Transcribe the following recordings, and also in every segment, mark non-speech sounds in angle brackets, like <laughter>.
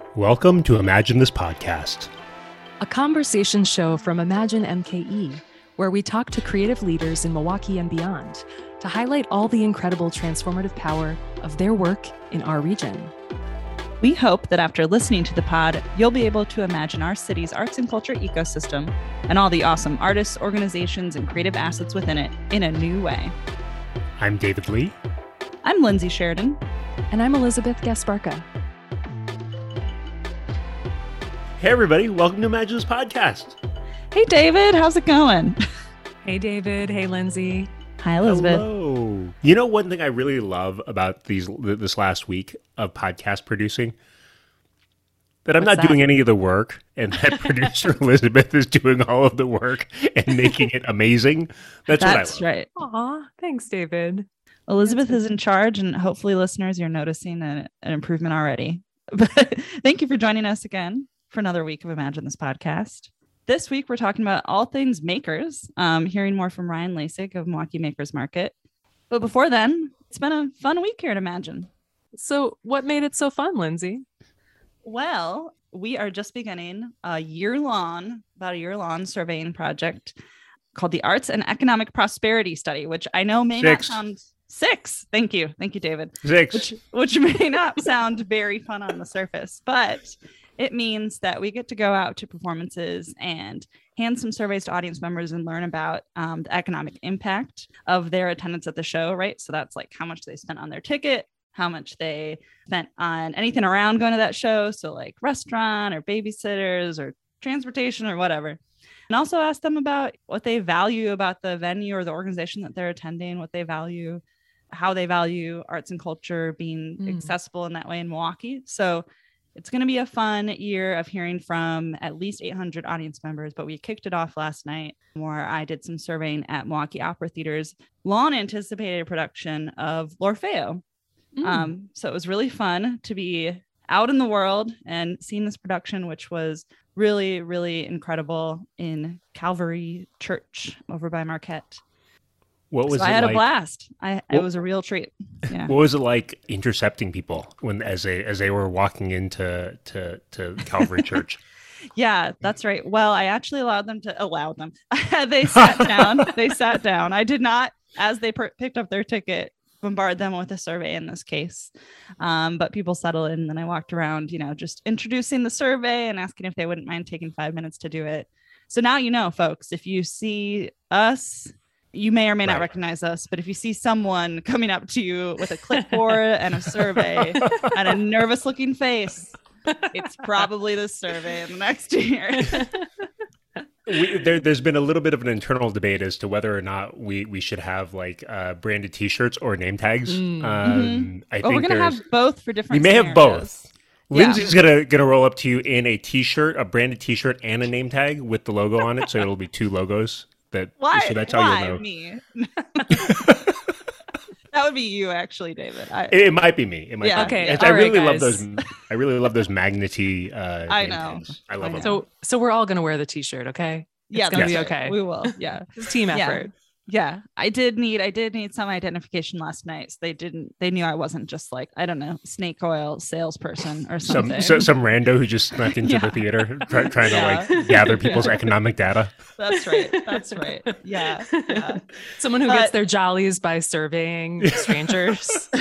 Welcome to Imagine This Podcast, a conversation show from Imagine MKE, where we talk to creative leaders in Milwaukee and beyond to highlight all the incredible transformative power of their work in our region. We hope that after listening to the pod, you'll be able to imagine our city's arts and culture ecosystem and all the awesome artists, organizations, and creative assets within it in a new way. I'm David Lee. I'm Lindsay Sheridan. And I'm Elizabeth Gasparka. Hey, everybody. Welcome to Imagine This Podcast. Hey, David. How's it going? Hey, David. Hey, Lindsay. Hi, Elizabeth. Hello. You know, one thing I really love about these this last week of podcast producing that I'm What's not that? doing any of the work, and that <laughs> producer Elizabeth is doing all of the work and making it amazing. That's, That's what I love. right. Aw, thanks, David. Elizabeth is in charge, and hopefully, listeners, you're noticing an, an improvement already. <laughs> But thank you for joining us again for another week of Imagine This podcast. This week, we're talking about all things makers, um, hearing more from Ryan Lasik of Milwaukee Makers Market. But before then, it's been a fun week here at Imagine. So, what made it so fun, Lindsay? Well, we are just beginning a year long, about a year long surveying project called the Arts and Economic Prosperity Study, which I know may Six. not sound six. Thank you. Thank you, David. Six. Which which may not sound very fun on the surface, but it means that we get to go out to performances and hand some surveys to audience members and learn about um, the economic impact of their attendance at the show, right? So that's like how much they spent on their ticket, how much they spent on anything around going to that show. So, like restaurant or babysitters or transportation or whatever. And also ask them about what they value about the venue or the organization that they're attending, what they value, how they value arts and culture being Mm. accessible in that way in Milwaukee. So, it's going to be a fun year of hearing from at least 800 audience members, but we kicked it off last night where I did some surveying at Milwaukee Opera Theater's long anticipated production of L'Orfeo. Mm. Um, so it was really fun to be out in the world and seeing this production, which was really, really incredible in Calvary Church over by Marquette. What was so it I had like? a blast. I it was a real treat. Yeah. What was it like intercepting people when as they as they were walking into to to Calvary <laughs> Church? Yeah, that's right. Well, I actually allowed them to allow them. <laughs> they sat down. <laughs> they sat down. I did not, as they per- picked up their ticket, bombard them with a survey in this case. Um, but people settled in, and then I walked around, you know, just introducing the survey and asking if they wouldn't mind taking five minutes to do it. So now you know, folks, if you see us. You may or may not recognize us, but if you see someone coming up to you with a clipboard <laughs> and a survey and a nervous looking face, it's probably the survey in the next year. we, there, there's been a little bit of an internal debate as to whether or not we, we should have like uh, branded T-shirts or name tags. Mm. Um, I Oh, we're think gonna have both for different. we may have both. Yeah. Lindsay's gonna gonna roll up to you in a T-shirt, a branded T-shirt, and a name tag with the logo on it, so it'll be two logos. That Why? so that's how why you'll know. me? <laughs> that would be you, actually, David. I, It, it might be me. It might Yeah. be. Okay, It's- I all right, really love those. I really love those magnety. Uh, <laughs> I know. tags. I love I them. So, so we're all gonna wear the T-shirt, okay? yeah, gonna be okay. We will. Yeah, It's team effort. yeah. I did need. I did need some identification last night. So they didn't. They knew I wasn't just like I don't know snake oil salesperson or something. some so, some rando who just snuck into <laughs> Yeah. the theater try, trying Yeah. to like gather people's Yeah. economic data. That's right. That's right. Yeah. yeah. <laughs> Someone who But- gets their jollies by surveying strangers. <laughs>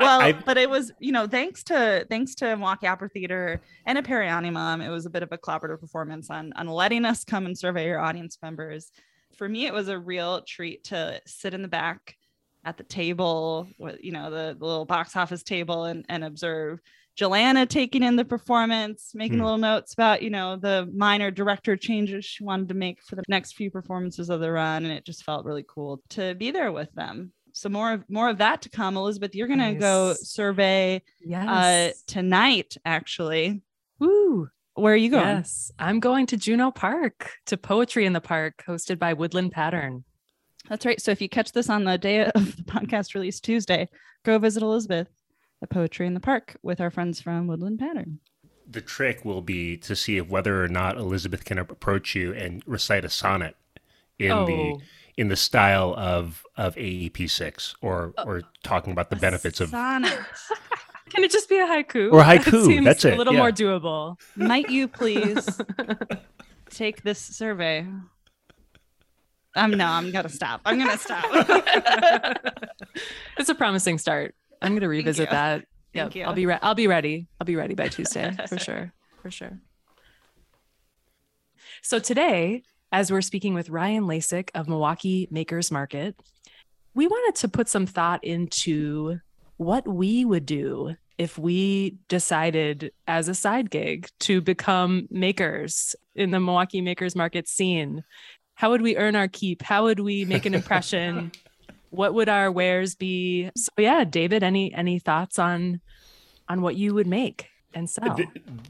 well I, but it was you know thanks to thanks to Milwaukee Opera Theater and a Periani Mom, it was a bit of a collaborative performance on on letting us come and survey your audience members. For me, it was a real treat to sit in the back at the table, with you know the, the little box office table, and and observe Jill Anna taking in the performance, making Hmm. little notes about you know the minor director changes she wanted to make for the next few performances of the run, and it just felt really cool to be there with them. So more of more of that to come. Elizabeth, you're gonna go survey yes. uh tonight, actually. Woo. Where are you going? Yes, I'm going to Juneau Park to Poetry in the Park, hosted by Woodland Pattern. That's right. So if you catch this on the day <laughs> of the podcast release Tuesday, go visit Elizabeth at Poetry in the Park with our friends from Woodland Pattern. the trick will be to see if whether or not Elizabeth can approach you and recite a sonnet in oh, the in the style of of AEP six or or talking about the benefits of. <laughs> Can it just be a haiku? Or haiku, <laughs> seems that's it, A little yeah. more doable. Might you please <laughs> take this survey? Um, no, I'm gonna stop. I'm gonna stop. it's a promising start. I'm going to revisit you. that. Thank Yep, you. I'll be re- I'll be ready. I'll be ready by Tuesday for sure. For sure. So today, as we're speaking with Ryan Lasik of Milwaukee Makers Market, we wanted to put some thought into what we would do if we decided as a side gig to become makers in the Milwaukee Makers Market scene. How would we earn our keep? How would we make an impression? <laughs> what would our wares be? So yeah, David, any any thoughts on on what you would make and sell?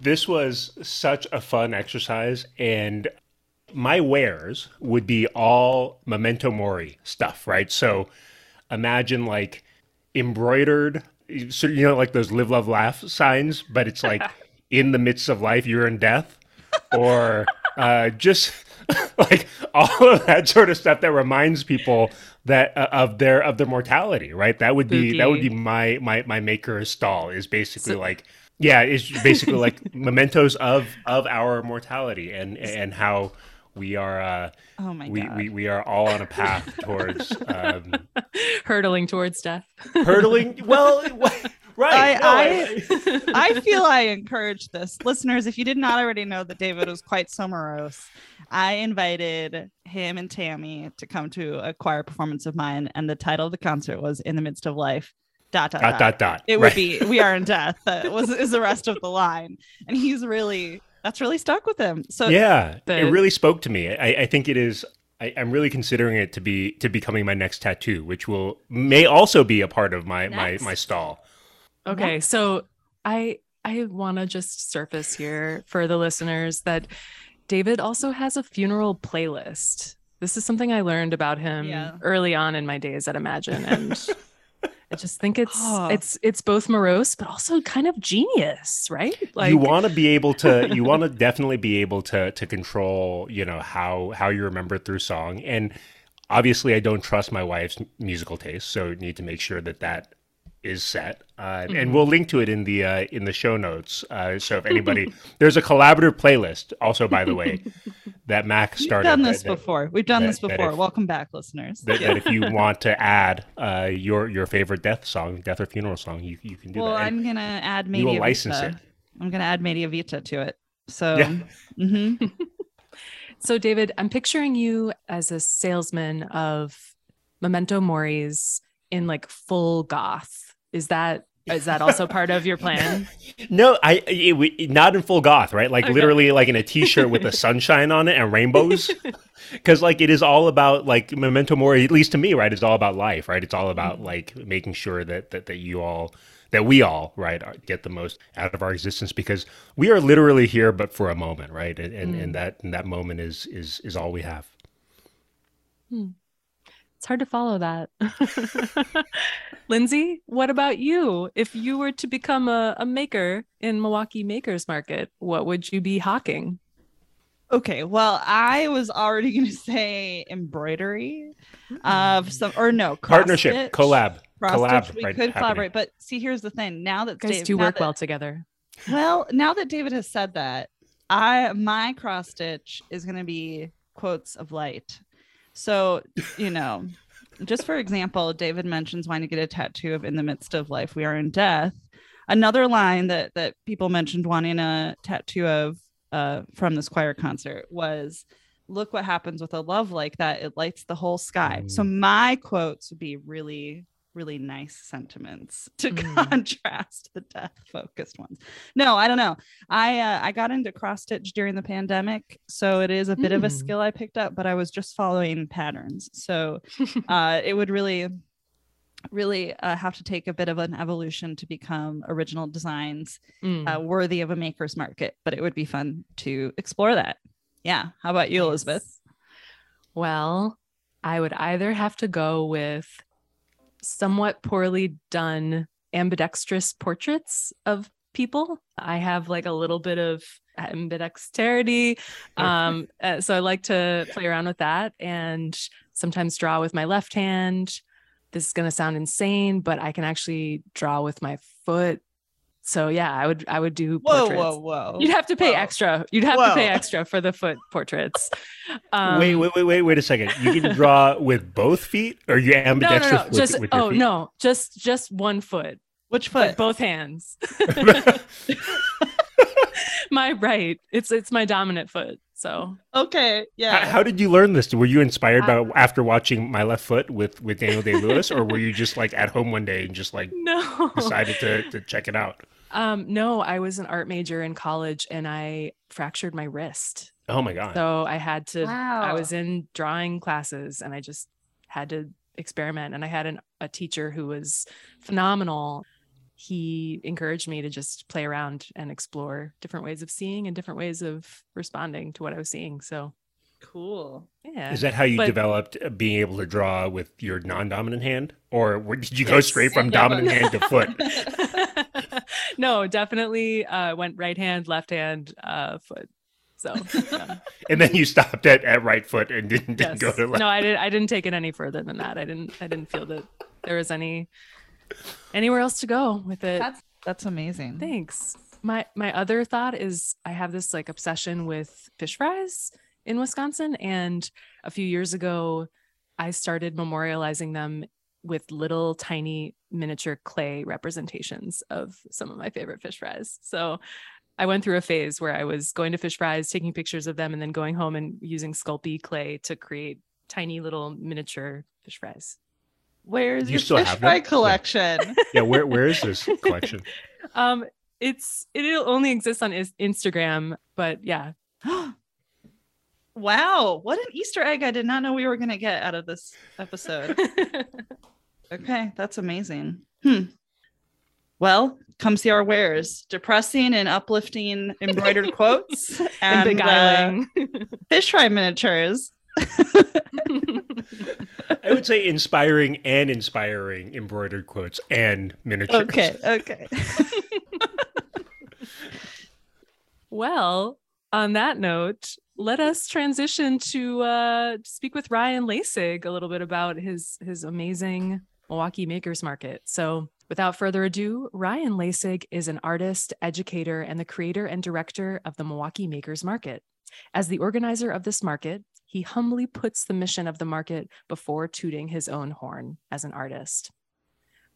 This was such a fun exercise and my wares would be all memento mori stuff right? So imagine like embroidered so you know like those live love laugh signs but it's like <laughs> in the midst of life you're in death? Or uh, just <laughs> like all of that sort of stuff that reminds people that uh, of their of their mortality right? That would be that would be my my my maker stall is basically So- like yeah it's basically like <laughs> mementos of of our mortality and and how we are uh oh my we, god. we we are all on a path towards um <laughs> Hurtling towards death. hurtling <laughs> well right no, I- <laughs> I feel I encourage this. Listeners, if you did not already know that David was quite so morose, I invited him and Tammy to come to a choir performance of mine, and the title of the concert was "In the Midst of Life." Dot dot dot dot. dot dot It right. would be "We Are in Death." That was is the rest of the line, and he's really that's really stuck with him. So yeah it really spoke to me i i think it is I, I'm really considering it to be to becoming my next tattoo, which will may also be a part of my Next. my my stall. Okay, so I I want to just surface here for the listeners that David also has a funeral playlist. This is something I learned about him Yeah. early on in my days at Imagine and <laughs> I just think it's Oh. it's it's both morose but also kind of genius, right? Like you want to be able to <laughs> you want to definitely be able to to control you know how how you remember through song and obviously i don't trust my wife's musical taste so need to make sure that that is set uh, and we'll link to it in the uh, in the show notes uh, so if anybody <laughs> there's a collaborative playlist also by the way <laughs> that mac started. we've started done this that- before. We've done that- this before. if- Welcome back, listeners. that, that if you <laughs> want to add uh, your your favorite death song, death or funeral song, you you can do well, that. And I'm gonna add you will license Vita. it. I'm gonna add Media Vita to it. So Yeah. mhm. So, David, I'm picturing you as a salesman of Memento Mori's in like full goth. Is that <laughs> is that also part of your plan? No, I it, we- not in full goth, right? Like Okay. literally, like in a t-shirt with the sunshine on it and rainbows, <laughs> because like it is all about like memento mori. At least to me, right? It's all about life, right? It's all mm-hmm. about like making sure that that that you all that we all right are- get the most out of our existence because we are literally here but for a moment right and and, and mm. that and that moment is is is all we have hmm. It's hard to follow that. <laughs> <laughs> Lindsay, what about you? If you were to become a, a maker in Milwaukee Makers Market, what would you be hawking? Okay, well, I was already <laughs> going to say embroidery hmm. of some, or no, partnership cross-stitch. collab collab we right, could happening. collaborate, but see, here's the thing. Now that You guys Dave, do work that- well together. Well, now that David has said that, I my cross stitch is going to be quotes of light. So, you know, just for example, David mentions wanting to get a tattoo of "In the midst of life, we are in death." Another line that that people mentioned wanting a tattoo of uh, from this choir concert was, "Look what happens with a love like that; it lights the whole sky." So Mm. my quotes would be really really nice sentiments to <laughs> Mm. contrast the death focused ones. No i don't know. I uh, i got into cross stitch during the pandemic so it is a bit of a Mm. skill i picked up but i was just following patterns. So <laughs> uh it would really really uh, have to take a bit of an evolution to become original designs Mm. uh, worthy of a maker's market but it would be fun to explore that. Yeah. How about you elizabeth? Well, I would either have to go with somewhat poorly done ambidextrous portraits of people. I have like a little bit of ambidexterity. Um, uh, so I like to play around with that and sometimes draw with my left hand. This is going to sound insane, but I can actually draw with my foot So yeah, I would I would do Whoa, portraits. whoa, whoa. You'd have to pay Whoa. extra. You'd have to pay extra for the foot portraits. <laughs> Um, wait, wait, wait, wait, wait a second. You can draw with both feet, or you ambidextrous <laughs> No, no, ambidextrous no. with, Just with oh feet? no, just just one foot, Which but foot? both hands. <laughs> my right. It's it's my dominant foot. So Okay. Yeah. How, how did you learn this? Were you inspired by after watching My Left Foot with with Daniel Day Lewis, or were you just like at home one day and just like no. decided to to check it out? Um, no, I was an art major in college and I fractured my wrist. Oh my god! So I had to wow. I was in drawing classes and I just had to experiment. And I had an, a teacher who was phenomenal. He encouraged me to just play around and explore different ways of seeing and different ways of responding to what I was seeing. So, cool. yeah. Is that how you But- developed uh, being able to draw with your non-dominant hand, or did you go Yes. straight from <laughs> Yeah, dominant but- hand to foot? <laughs> no, definitely uh, went right hand, left hand, uh, foot. So, yeah. <laughs> And then you stopped at, at right foot and didn't, didn't yes. go to left. No, I didn't. I didn't take it any further than that. I didn't. I didn't feel that there was any anywhere else to go with it. That's that's amazing. Thanks. My my other thought is I have this like obsession with fish fries in Wisconsin, and a few years ago, I started memorializing them with little tiny miniature clay representations of some of my favorite fish fries. So I went through a phase where I was going to fish fries, taking pictures of them, and then going home and using Sculpey clay to create tiny little miniature fish fries. Where's You your still fish have fry them? Collection? <laughs> Yeah, where where is this <laughs> collection? Um, it's it'll only exist on is- Instagram, but yeah, <gasps> wow, what an Easter egg! I did not know we were gonna get out of this episode. <laughs> Okay, that's amazing. Hmm. Well, come see our wares: depressing and uplifting embroidered <laughs> quotes and and uh, beguiling. fish fry miniatures. <laughs> I would say inspiring and inspiring embroidered quotes and miniatures. Okay, okay. <laughs> well, on that note, let us transition to uh, speak with Ryan Lasig a little bit about his his amazing Milwaukee Makers Market. So, without further ado, Ryan Lasig is an artist, educator, and the creator and director of the Milwaukee Makers Market. As the organizer of this market, he humbly puts the mission of the market before tooting his own horn as an artist.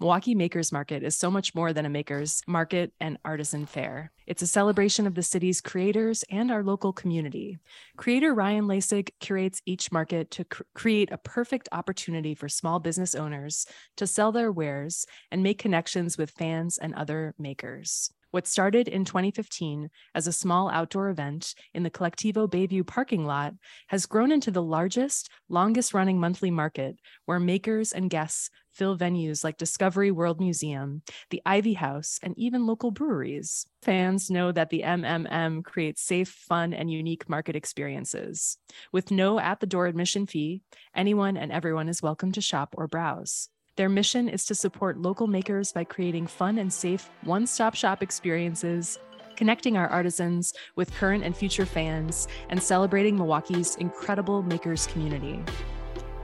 Milwaukee Makers Market is so much more than a makers market and artisan fair. It's a celebration of the city's creators and our local community. Creator Ryan Lasig curates each market to cr- create a perfect opportunity for small business owners to sell their wares and make connections with fans and other makers. What started in 2015 as a small outdoor event in the Colectivo Bayview parking lot has grown into the largest, longest running monthly market where makers and guests fill venues like Discovery World Museum, the Ivy House, and even local breweries. Fans know that the MMM creates safe, fun, and unique market experiences. With no at the door admission fee, anyone and everyone is welcome to shop or browse. Their mission is to support local makers by creating fun and safe one stop shop experiences, connecting our artisans with current and future fans, and celebrating Milwaukee's incredible makers community.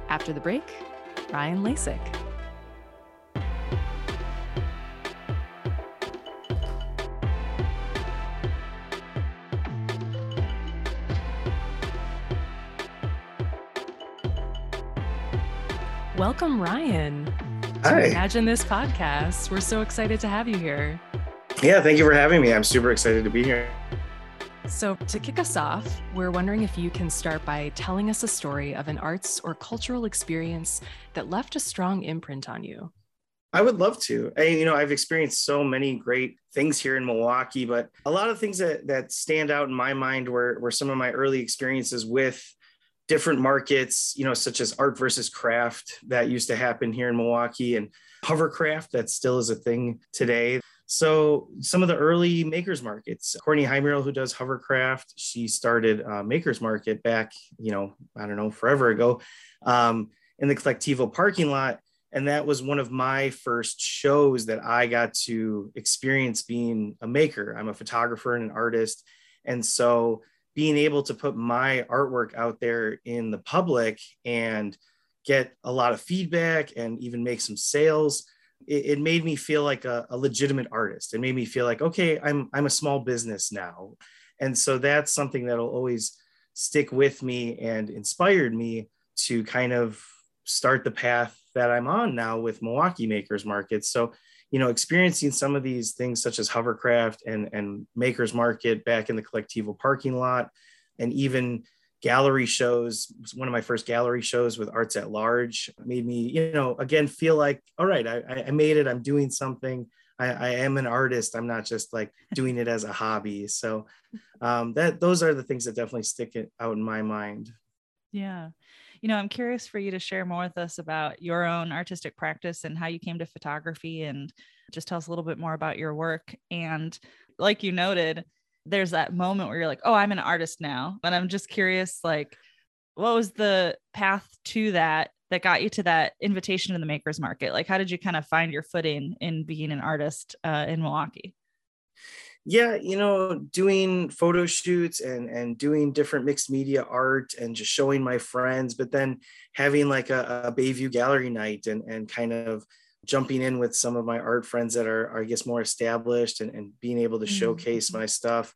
After the break, Ryan Lasik. Welcome, Ryan. Hi. Imagine this podcast. We're so excited to have you here. Yeah, thank you for having me. I'm super excited to be here. So, to kick us off, we're wondering if you can start by telling us a story of an arts or cultural experience that left a strong imprint on you. I would love to. I, you know, I've experienced so many great things here in Milwaukee, but a lot of things that that stand out in my mind were were some of my early experiences with different markets, you know, such as art versus craft that used to happen here in Milwaukee and hovercraft that still is a thing today. So some of the early makers markets, Courtney Heimerl, who does hovercraft, she started uh, makers market back, you know, I don't know, forever ago um, in the Colectivo parking lot. And that was one of my first shows that I got to experience being a maker. I'm a photographer and an artist. And so being able to put my artwork out there in the public and get a lot of feedback and even make some sales it, it made me feel like a, a legitimate artist. It made me feel like, okay, I'm I'm a small business now. And so that's something that'll always stick with me and inspired me to kind of start the path that I'm on now with Milwaukee Makers Market. So, you know, experiencing some of these things such as hovercraft and, and Makers Market back in the Colectivo parking lot, and even gallery shows one of my first gallery shows with arts at large made me you know again feel like all right i, I made it i'm doing something. I, I am an artist i'm not just like doing it as a hobby. So um, that those are the things that definitely stick it out in my mind. Yeah you know, I'm curious for you to share more with us about your own artistic practice and how you came to photography and just tell us a little bit more about your work. And like you noted, there's that moment where you're like, oh, I'm an artist now. And I'm just curious, like, what was the path to that that got you to that invitation to the makers market? Like, how did you kind of find your footing in being an artist uh, in Milwaukee? Yeah you know doing photo shoots and and doing different mixed media art and just showing my friends but then having like a, a bayview gallery night and and kind of jumping in with some of my art friends that are, are i guess more established and, and being able to mm-hmm. showcase my stuff.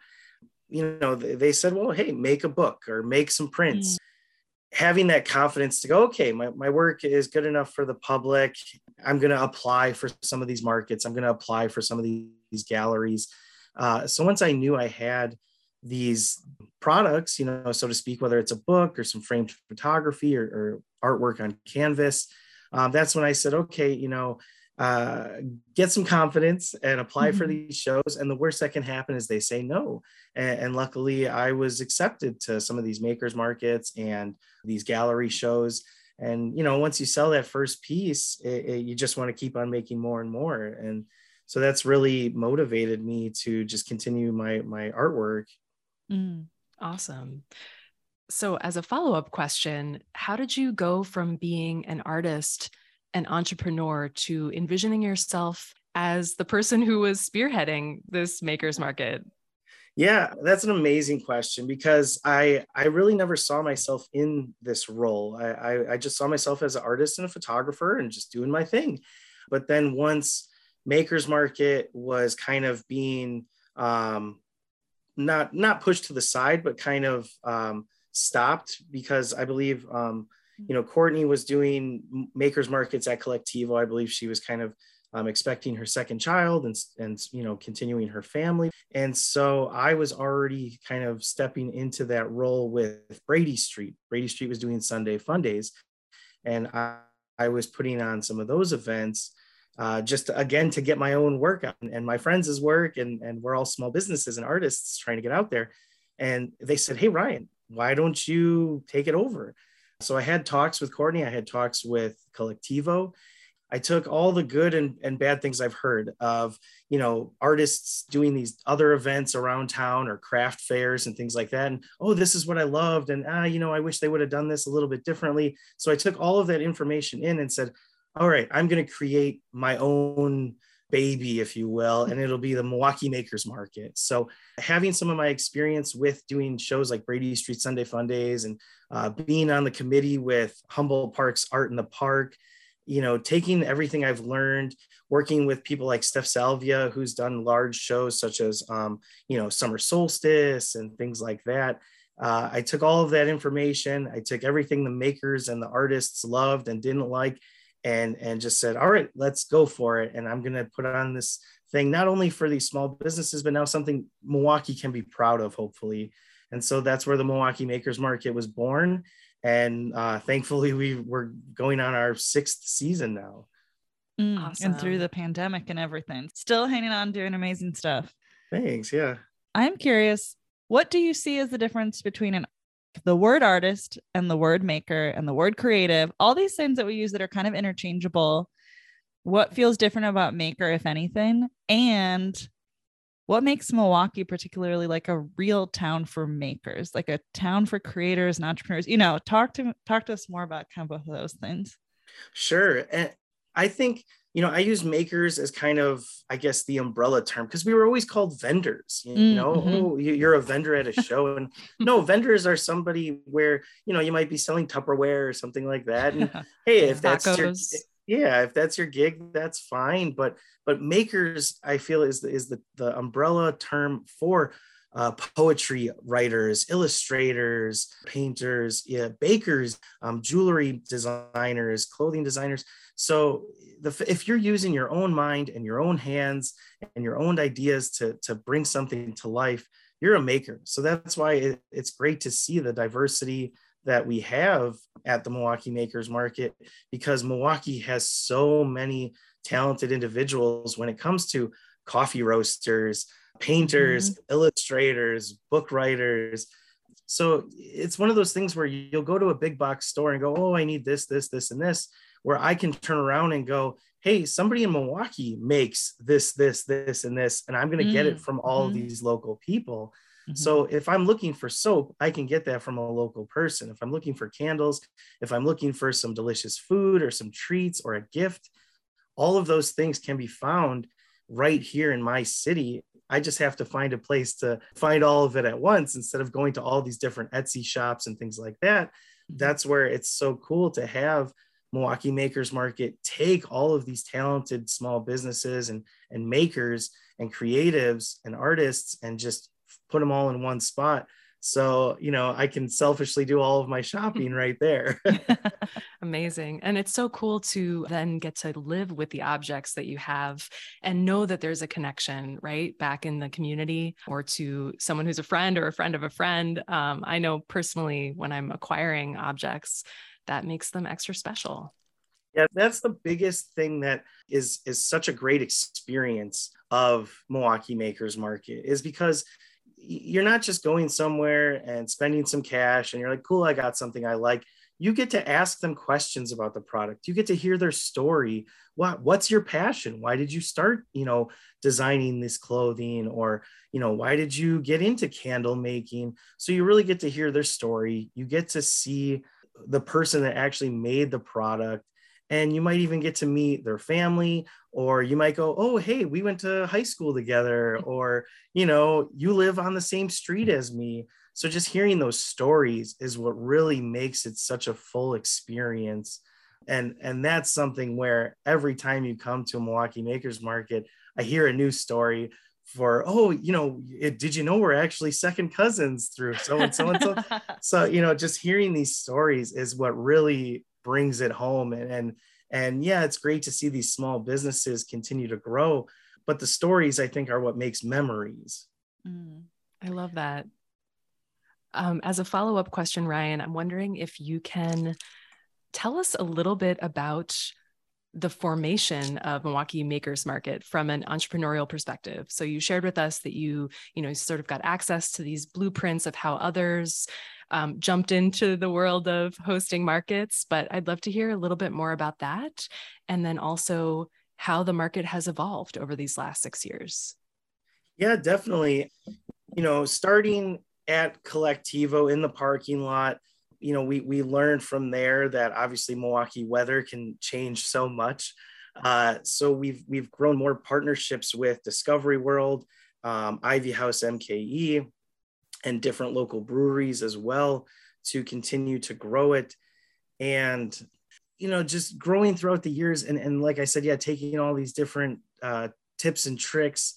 You know they, they, said well hey make a book or make some prints. Mm-hmm. having that confidence to go okay my, my work is good enough for the public. I'm going to apply for some of these markets. I'm going to apply for some of these, these galleries uh, so once I knew I had these products, you know, so to speak, whether it's a book or some framed photography or, or artwork on canvas, um, that's when I said, okay, you know, uh, get some confidence and apply mm-hmm. for these shows. And the worst that can happen is they say no. And, and, luckily, I was accepted to some of these makers markets and these gallery shows. And you know, once you sell that first piece, it, it, you just want to keep on making more and more. And so that's really motivated me to just continue my my artwork. Mm, awesome. So as a follow-up question how did you go from being an artist an entrepreneur to envisioning yourself as the person who was spearheading this makers market? Yeah that's an amazing question because i i really never saw myself in this role. I i, I just saw myself as an artist and a photographer and just doing my thing. But then once makers market was kind of being um, not not pushed to the side, but kind of um, stopped because I believe um, you know Courtney was doing makers markets at Colectivo. I believe she was kind of um, expecting her second child and and you know continuing her family. And so I was already kind of stepping into that role with Brady Street. Brady Street was doing Sunday Fun Days, and I, I was putting on some of those events uh, just again to get my own work out and my friends' work and, and we're all small businesses and artists trying to get out there. And they said hey ryan why don't you take it over? So i had talks with courtney i had talks with colectivo. I took all the good and, and bad things i've heard of you know artists doing these other events around town or craft fairs and things like that. And oh this is what i loved and ah you know i wish they would have done this a little bit differently. So i took all of that information in and said all right, I'm going to create my own baby, if you will, and it'll be the Milwaukee Makers Market. So, having some of my experience with doing shows like Brady Street Sunday Fun Days and uh, being on the committee with Humboldt Park's Art in the Park, you know, taking everything I've learned, working with people like Steph Salvia, who's done large shows such as, um, you know, Summer Soulstice and things like that. Uh, I took all of that information. I took everything the makers and the artists loved and didn't like, and and just said all right let's go for it. And i'm going to put on this thing not only for these small businesses but now something milwaukee can be proud of hopefully. And so that's where the milwaukee makers market was born. And uh, thankfully we were going on our sixth season now. Mm, awesome. and through the pandemic and everything still hanging on doing amazing stuff. Thanks yeah. I'm curious what do you see as the difference between an the word artist and the word maker and the word creative, all these things that we use that are kind of interchangeable. What feels different about maker, if anything? And what makes Milwaukee particularly like a real town for makers, like a town for creators and entrepreneurs? You know, talk to talk to us more about kind of both of those things. Sure. And I think you know, I use makers as kind of, I guess, the umbrella term because we were always called vendors. You mm, know, mm-hmm. oh, you're a vendor at a show, and <laughs> no, vendors are somebody where you know you might be selling Tupperware or something like that. And <laughs> hey, if that's your, yeah if that's your gig that's fine but but makers i feel is the, is the, the umbrella term for uh, poetry writers illustrators painters yeah bakers um, jewelry designers clothing designers. So the, if you're using your own mind and your own hands and your own ideas to, to bring something to life you're a maker. So that's why it, it's great to see the diversity that we have at the Milwaukee Makers Market because Milwaukee has so many talented individuals when it comes to coffee roasters, painters, mm-hmm. illustrators, book writers. So it's one of those things where you'll go to a big box store and go, Oh, I need this, this, this, and this, where I can turn around and go, Hey, somebody in Milwaukee makes this, this, this, and this, and I'm going to mm-hmm. get it mm, from all mm-hmm. of these local people. Mm-hmm. So if I'm looking for soap, I can get that from a local person. If I'm looking for candles, if I'm looking for some delicious food or some treats or a gift, all of those things can be found right here in my city. I just have to find a place to find all of it at once instead of going to all these different Etsy shops and things like that. Mm-hmm. That's where it's so cool to have Milwaukee Makers Market take all of these talented small businesses and, and makers and creatives and artists and just put them all in one spot so you know i can selfishly do all of my <laughs> shopping right there. <laughs> <laughs> Amazing. And it's so cool to then get to live with the objects that you have and know that there's a connection right back in the community or to someone who's a friend or a friend of a friend. Um, i know personally when i'm acquiring objects that makes them extra special. Yeah that's the biggest thing that is is such a great experience of milwaukee makers market is because you're not just going somewhere and spending some cash and you're like, cool, I got something I like. You get to ask them questions about the product. You get to hear their story. What what's your passion? Why did you start, you know, designing this clothing or, you know, why did you get into candle making? So you really get to hear their story. You get to see the person that actually made the product and you might even get to meet their family or you might go oh hey we went to high school together <laughs> or you know you live on the same street as me. So just hearing those stories is what really makes it such a full experience. And and that's something where every time you come to a milwaukee makers market i hear a new story for oh you know it, did you know we're actually second cousins through so and so and so? <laughs> So you know just hearing these stories is what really brings it home. And and and yeah it's great to see these small businesses continue to grow but the stories i think are what makes memories. Mm, i love that. Um, as a follow-up question ryan i'm wondering if you can tell us a little bit about the formation of Milwaukee Makers Market from an entrepreneurial perspective. So you shared with us that you, you know, sort of got access to these blueprints of how others um, jumped into the world of hosting markets, but I'd love to hear a little bit more about that. And then also how the market has evolved over these last six years. Yeah, definitely. You know, starting at Colectivo in the parking lot, you know, we, we learned from there that obviously Milwaukee weather can change so much. Uh, so we've we've grown more partnerships with Discovery World, um, Ivy House MKE, and different local breweries as well to continue to grow it and you know just growing throughout the years and, and like i said yeah taking all these different uh, tips and tricks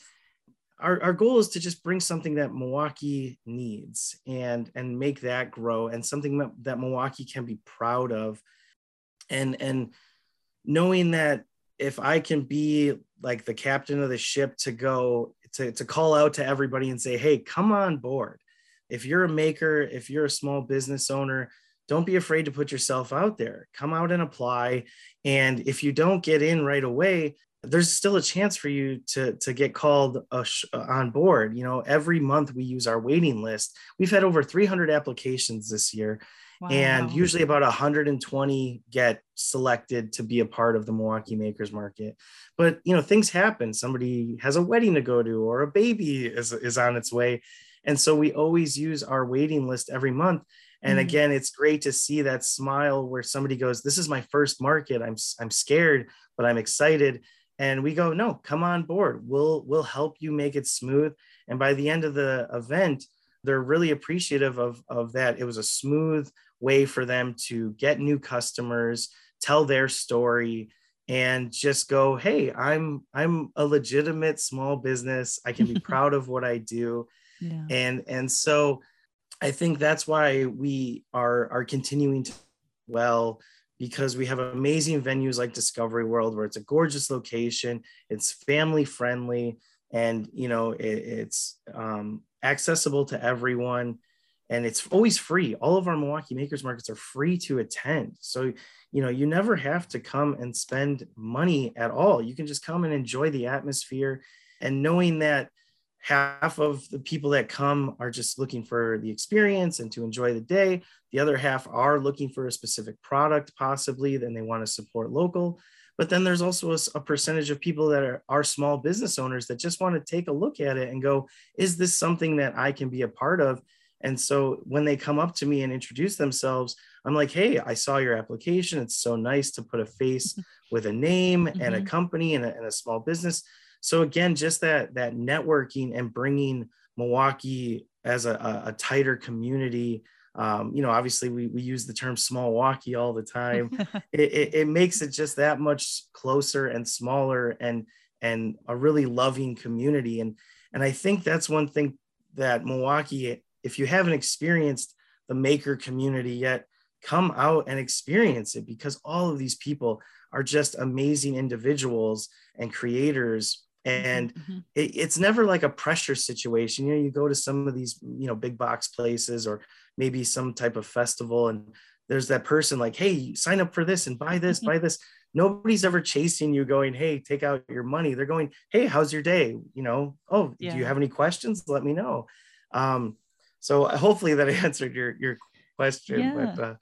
our, our goal is to just bring something that milwaukee needs and and make that grow and something that, that milwaukee can be proud of and and knowing that if i can be like the captain of the ship to go to, to call out to everybody and say hey come on board if you're a maker, if you're a small business owner, don't be afraid to put yourself out there. Come out and apply. And if you don't get in right away, there's still a chance for you to, to get called sh- on board. You know, every month we use our waiting list. We've had over 300 applications this year. Wow. And usually about 120 get selected to be a part of the Milwaukee Makers Market. But you know, things happen. Somebody has a wedding to go to, or a baby is, is on its way. And so we always use our waiting list every month. And mm-hmm. again, it's great to see that smile where somebody goes, This is my first market. I'm, I'm scared, but I'm excited. And we go, No, come on board. We'll, we'll help you make it smooth. And by the end of the event, they're really appreciative of, of that. It was a smooth way for them to get new customers, tell their story, and just go hey i'm i'm a legitimate small business i can be <laughs> proud of what i do yeah. and and so i think that's why we are are continuing to well because we have amazing venues like discovery world where it's a gorgeous location it's family friendly and you know it, it's um, accessible to everyone and it's always free. All of our milwaukee makers markets are free to attend. So you know you never have to come and spend money at all. You can just come and enjoy the atmosphere and knowing that half of the people that come are just looking for the experience and to enjoy the day the other half are looking for a specific product possibly then they want to support local but then there's also a, a, percentage of people that are, are small business owners that just want to take a look at it and go is this something that i can be a part of and so when they come up to me and introduce themselves, I'm like, hey, I saw your application. It's so nice to put a face <laughs> with a name mm-hmm. and a mm-hmm. company and a, and a, small business. So again, just that that networking and bringing Milwaukee as a, a, a tighter community. Um, you know, obviously we, we use the term Smallwaukee all the time. <laughs> it, it, it makes it just that much closer and smaller and and a really loving community. And and I think that's one thing that Milwaukee if you haven't experienced the maker community yet, come out and experience it because all of these people are just amazing individuals and creators and mm-hmm. it, it's never like a pressure situation you know you go to some of these you know big box places or maybe some type of festival and there's that person like hey sign up for this and buy this mm-hmm. buy this nobody's ever chasing you going hey take out your money they're going hey how's your day you know oh yeah. do you have any questions let me know um, so uh, hopefully that <laughs> answered your your question yeah. but uh,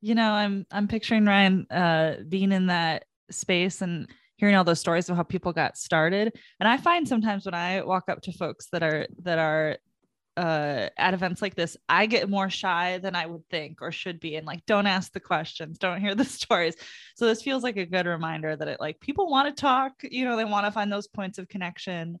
you know i'm i'm picturing ryan uh being in that space and hearing all those stories of how people got started and i find sometimes when i walk up to folks that are that are uh, at events like this, I get more shy than I would think or should be, and like don't ask the questions, don't hear the <laughs> stories. So this feels like a good reminder that it like people want to talk, you know, they want to find those points of connection,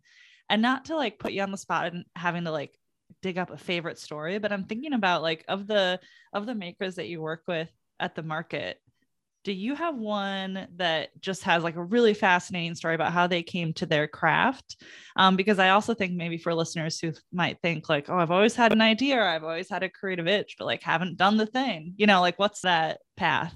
and not to like put you on the spot and having to like dig up a favorite story, but I'm thinking about like of the of the makers that you work with at the market, do you have one that just has like a really fascinating story about how they came to their craft um, because i also think maybe for listeners who might think like oh i've always had an idea or i've always had a creative itch but like haven't done the thing you know like what's that path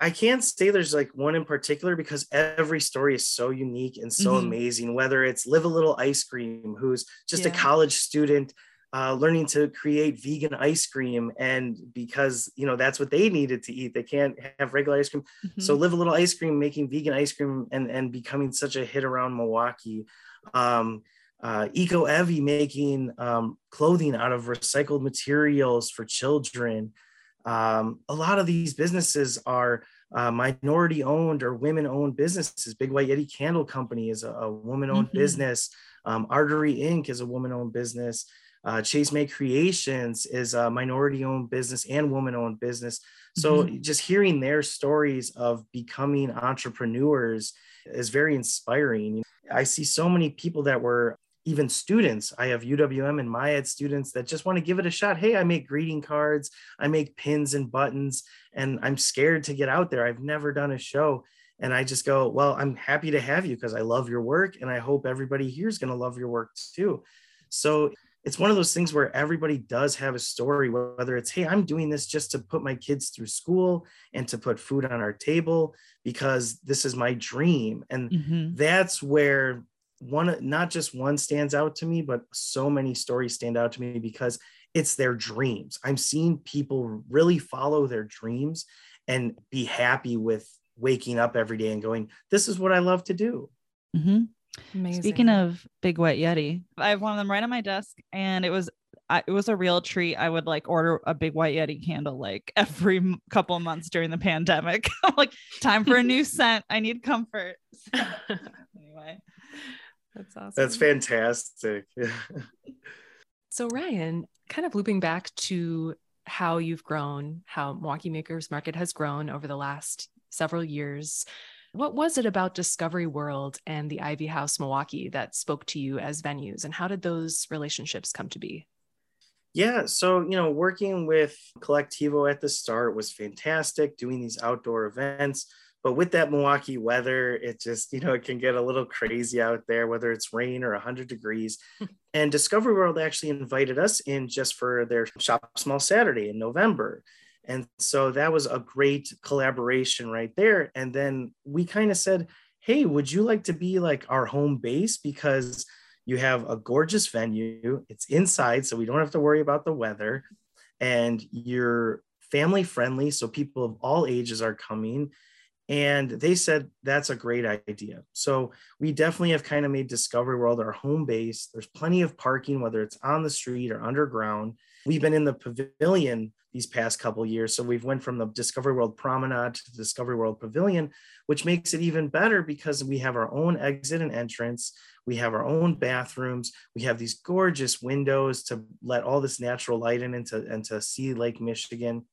I can't say there's like one in particular because every story is so unique and so mm-hmm. amazing. Whether it's Live a Little Ice Cream, who's just yeah. a college student uh, learning to create vegan ice cream and because you know that's what they needed to eat they can't have regular ice cream. Mm-hmm. so live a little ice cream making vegan ice cream and and becoming such a hit around milwaukee. Um, uh, eco evie making um, clothing out of recycled materials for children. Um, a lot of these businesses are uh, minority owned or women owned businesses. Big white yeti candle company is a, a woman owned mm-hmm. business. Um, artery inc is a woman owned business uh, Chase May Creations is a minority owned business and woman owned business. So mm-hmm. just hearing their stories of becoming entrepreneurs is very inspiring. I see so many people that were even students. I have UWM and MIAD students that just want to give it a shot. Hey, I make greeting cards, I make pins and buttons, and I'm scared to get out there. I've never done a show. And I just go, well, I'm happy to have you because I love your work and I hope everybody here is going to love your work too. So it's one of those things where everybody does have a story, whether it's, hey, I'm doing this just to put my kids through school and to put food on our table because this is my dream. And mm-hmm. that's where one, not just one stands out to me, but so many stories stand out to me because it's their dreams. I'm seeing people really follow their dreams and be happy with waking up every day and going, this is what I love to do. Mm-hmm. Amazing. Speaking of Big White Yeti, I have one of them right on my desk, and it was I, it was a real treat. I would like order a Big White Yeti candle like <laughs> every couple months during the pandemic. <laughs> I'm like, time for a new <laughs> scent. I need comfort. So, anyway, that's awesome. That's fantastic. so Ryan, kind of looping back to how you've grown, how Milwaukee Makers Market has grown over the last several years. What was it about Discovery World and the Ivy House Milwaukee that spoke to you as venues, and how did those relationships come to be? Yeah, so you know, working with Colectivo at the start was fantastic. Doing these outdoor events, but with that Milwaukee weather, it just, you know, it can get a little crazy out there, whether it's rain or 100 degrees. Hmm. and Discovery World actually invited us in just for their Shop Small Saturday in November. And so that was a great collaboration right there. And then we kind of said, hey, would you like to be like our home base? Because you have a gorgeous venue, it's inside, so we don't have to worry about the weather, and you're family friendly, so people of all ages are coming and they said that's a great idea. So we definitely have kind of made Discovery World our home base. There's plenty of parking, whether it's on the street or underground. We've been in the pavilion these past couple years. So we've went from the Discovery World Promenade to the Discovery World Pavilion, which makes it even better because we have our own exit and entrance. We have our own bathrooms. We have these gorgeous windows to let all this natural light in and to, and to see Lake Michigan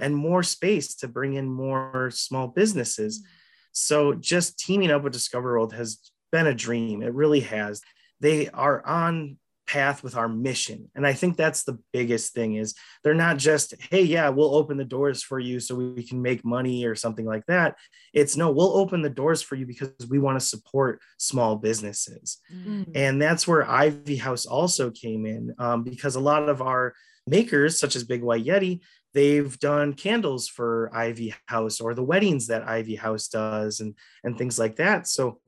and more space to bring in more small businesses. Mm. So just teaming up with Discovery World has been a dream. It really has. They are on path with our mission and i think that's the biggest thing is they're not just hey yeah we'll open the doors for you so we can make money or something like that it's no we'll open the doors for you because we want to support small businesses mm-hmm. and that's where ivy house also came in um, because a lot of our makers such as big white yeti they've done candles for Ivy House or the weddings that Ivy House does and and things like that. So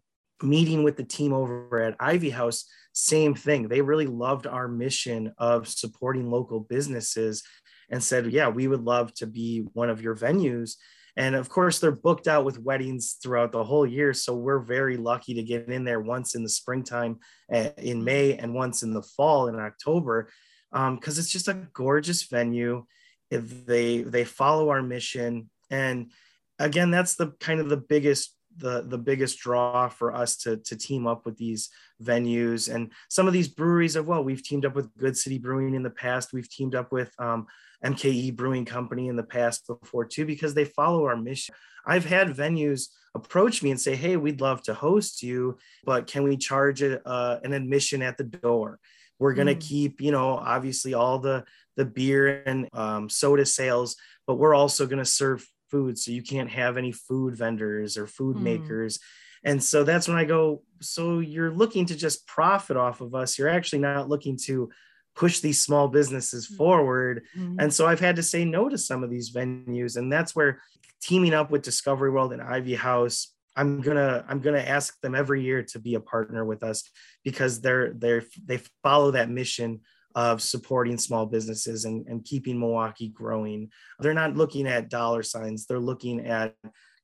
meeting with the team over at Ivy House, same thing. They really loved our mission of supporting local businesses and said, "Yeah, we would love to be one of your venues." And of course, they're booked out with weddings throughout the whole year. So we're very lucky to get in there once in the springtime eh, in May and once in the fall in October because um, it's just a gorgeous venue if they they follow our mission and again that's the kind of the biggest the the biggest draw for us to to team up with these venues. And some of these breweries as well we've teamed up with good city brewing in the past. We've teamed up with um, mke brewing company in the past before too because they follow our mission. I've had venues approach me and say hey we'd love to host you but can we charge a, uh, an admission at the door? We're going to mm. keep you know obviously all the the beer and um, soda sales, but we're also going to serve food. So you can't have any food vendors or food mm. makers. And so that's when I go, so you're looking to just profit off of us. You're actually not looking to push these small businesses mm. forward. Mm. And so I've had to say no to some of these venues. And that's where teaming up with Discovery World and Ivy House I'm gonna I'm gonna ask them every year to be a partner with us because they're they're they follow that mission of supporting small businesses and, and keeping Milwaukee growing. They're not looking at dollar signs, they're looking at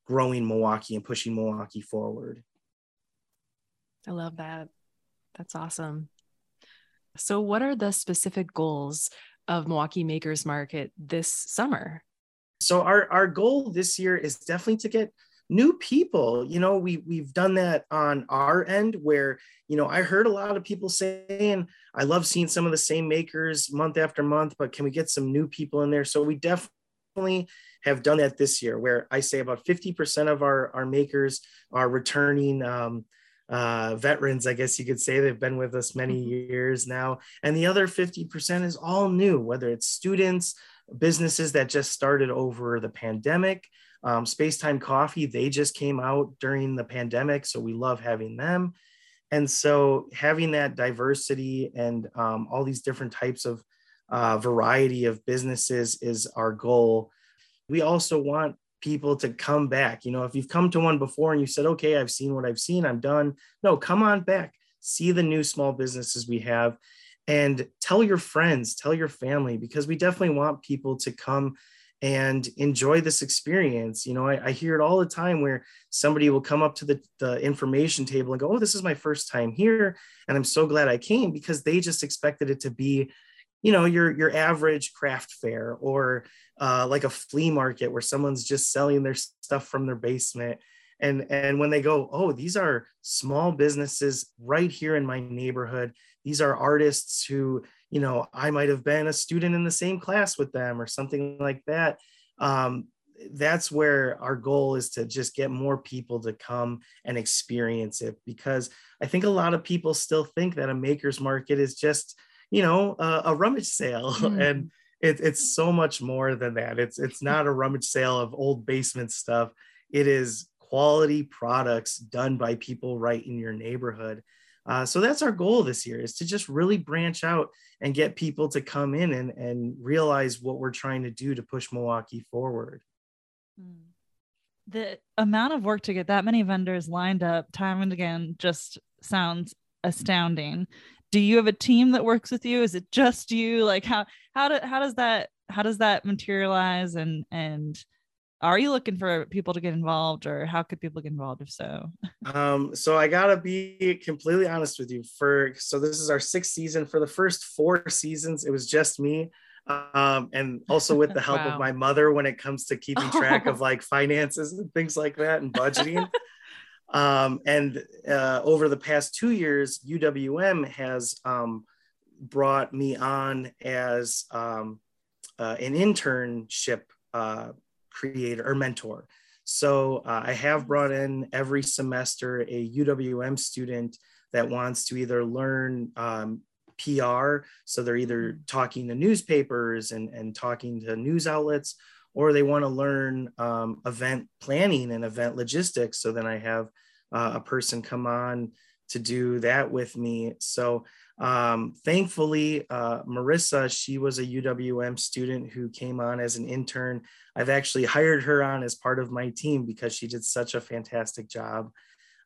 growing Milwaukee and pushing Milwaukee forward. I love that. That's awesome. So, what are the specific goals of Milwaukee Makers Market this summer? So, our, our goal this year is definitely to get new people you know we we've done that on our end where you know i heard a lot of people saying i love seeing some of the same makers month after month but can we get some new people in there? So we definitely have done that this year where i say about 50% of our our makers are returning um, uh, veterans i guess you could say. They've been with us many mm-hmm. years now. And the other 50% is all new whether it's students businesses that just started over the pandemic um, Spacetime Coffee, they just came out during the pandemic, so we love having them. And so having that diversity and um, all these different types of uh, variety of businesses is our goal. We also want people to come back. You know, if you've come to one before and you said, okay, I've seen what I've seen, I'm done. No, come on back, see the new small businesses we have, and tell your friends, tell your family, because we definitely want people to come and enjoy this experience. You know, I, I, hear it all the time where somebody will come up to the, the information table and go, Oh, this is my first time here. And I'm so glad I came because they just expected it to be, you know, your your average craft fair or uh, like a flea market where someone's just selling their stuff from their basement. And, and when they go, oh, these are small businesses right here in my neighborhood. These are artists who you know i might have been a student in the same class with them or something like that um, that's where our goal is to just get more people to come and experience it because i think a lot of people still think that a makers market is just you know a, a rummage sale <laughs> mm. and it, it's so much more than that it's it's not a rummage sale of old basement stuff it is quality products done by people right in your neighborhood. Uh, so that's our goal this year is to just really branch out and get people to come in and, and realize what we're trying to do to push Milwaukee forward. Hmm. The amount of work to get that many vendors lined up time and again just sounds astounding. Do you have a team that works with you? Is it just you? Like how how do, how does that how does that materialize and and are you looking for people to get involved or how could people get involved if so? Um, so i gotta be completely honest with you for so this is our sixth season. For the first four seasons it was just me um, and also with <laughs> the help wow. of my mother when it comes to keeping track of <laughs> like finances and things like that and budgeting. Um, and uh, over the past two years uwm has um, brought me on as um, uh, an internship uh, creator or mentor. So uh, I have brought in every semester a UWM student that wants to either learn um, PR, so they're either talking to newspapers and, and talking to news outlets, or they want to learn um, event planning and event logistics. So then I have uh, a person come on to do that with me. So um, thankfully, uh, Marissa, she was a UWM student who came on as an intern. I've actually hired her on as part of my team because she did such a fantastic job.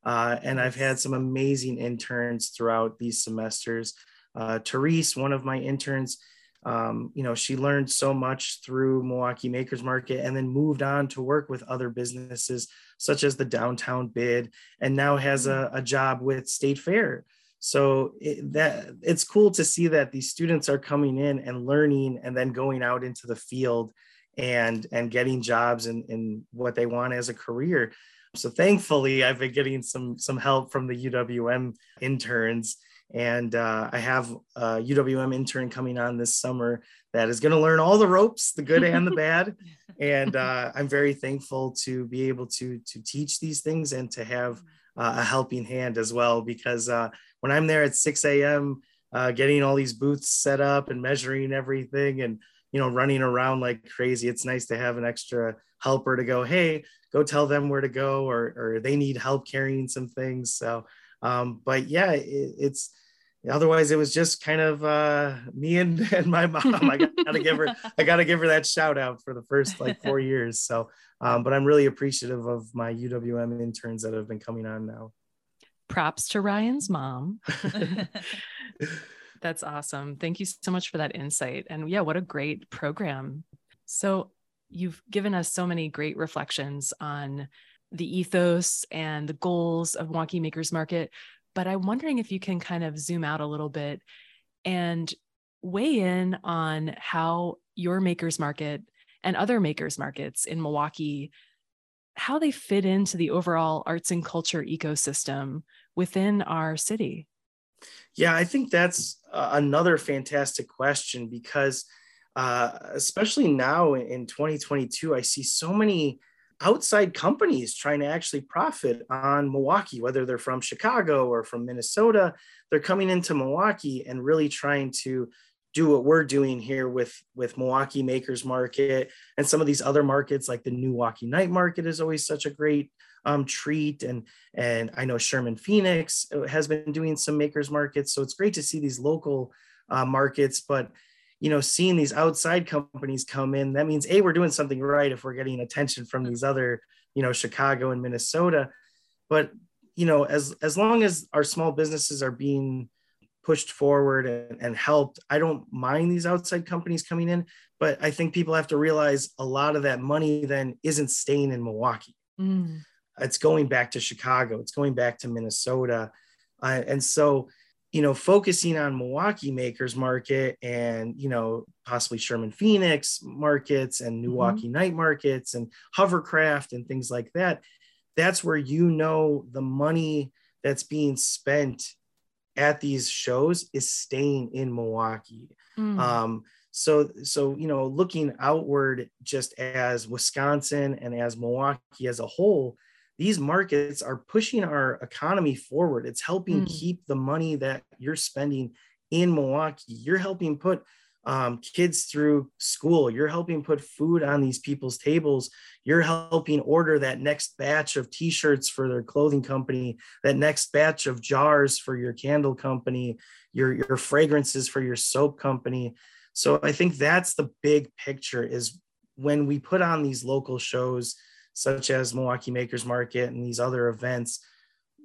Uh, and I've had some amazing interns throughout these semesters. Uh, Therese, one of my interns, um, you know, she learned so much through Milwaukee Makers Market and then moved on to work with other businesses such as the Downtown Bid and now has a, a job with State Fair so it, that it's cool to see that these students are coming in and learning and then going out into the field and and getting jobs in, in what they want as a career. So thankfully i've been getting some some help from the uwm interns. And uh, i have a uwm intern coming on this summer that is going to learn all the ropes the good and the <laughs> bad. And uh, i'm very thankful to be able to to teach these things and to have uh, a helping hand as well because uh, when I'm there at 6 a.m. Uh, getting all these booths set up and measuring everything and you know running around like crazy it's nice to have an extra helper to go hey go tell them where to go or or they need help carrying some things so um, but yeah it, it's otherwise it was just kind of uh, me and, <laughs> and my mom. I gotta give her i gotta give her that shout out for the first like four <laughs> years. So um, but i'm really appreciative of my uwm interns that have been coming on now. Props to ryan's mom. <laughs> That's awesome. Thank you so much for that insight. And yeah what a great program. So you've given us so many great reflections on the ethos and the goals of Milwaukee Makers Market but I'm wondering if you can kind of zoom out a little bit and weigh in on how your makers market and other makers markets in Milwaukee how they fit into the overall arts and culture ecosystem within our city. Yeah, I think that's uh, another fantastic question because uh, especially now in 2022 I see so many outside companies trying to actually profit on Milwaukee, whether they're from Chicago or from Minnesota. They're coming into Milwaukee and really trying to do what we're doing here with with Milwaukee Makers Market and some of these other markets like the New Milwaukee Night Market is always such a great um, treat and and I know Sherman Phoenix has been doing some makers markets so it's great to see these local uh, markets but you know seeing these outside companies come in that means a we're doing something right if we're getting attention from these other you know chicago and minnesota. But you know as as long as our small businesses are being pushed forward and, and helped i don't mind these outside companies coming in. But i think people have to realize a lot of that money then isn't staying in milwaukee. Mm. it's going back to chicago. It's going back to minnesota. Uh, and so you know, focusing on Milwaukee makers market and, you know, possibly Sherman Phoenix markets and mm-hmm. Milwaukee mm-hmm. night markets and hovercraft and things like that. That's where you know the money that's being spent at these shows is staying in Milwaukee. Mm. Um, so, so you know, looking outward just as Wisconsin and as Milwaukee as a whole, these markets are pushing our economy forward. It's helping mm. keep the money that you're spending in Milwaukee. You're helping put um, kids through school. You're helping put food on these people's tables. You're helping order that next batch of t shirts for their clothing company, that next batch of jars for your candle company, your, your fragrances for your soap company. So I think that's the big picture is when we put on these local shows, such as Milwaukee Makers Market and these other events,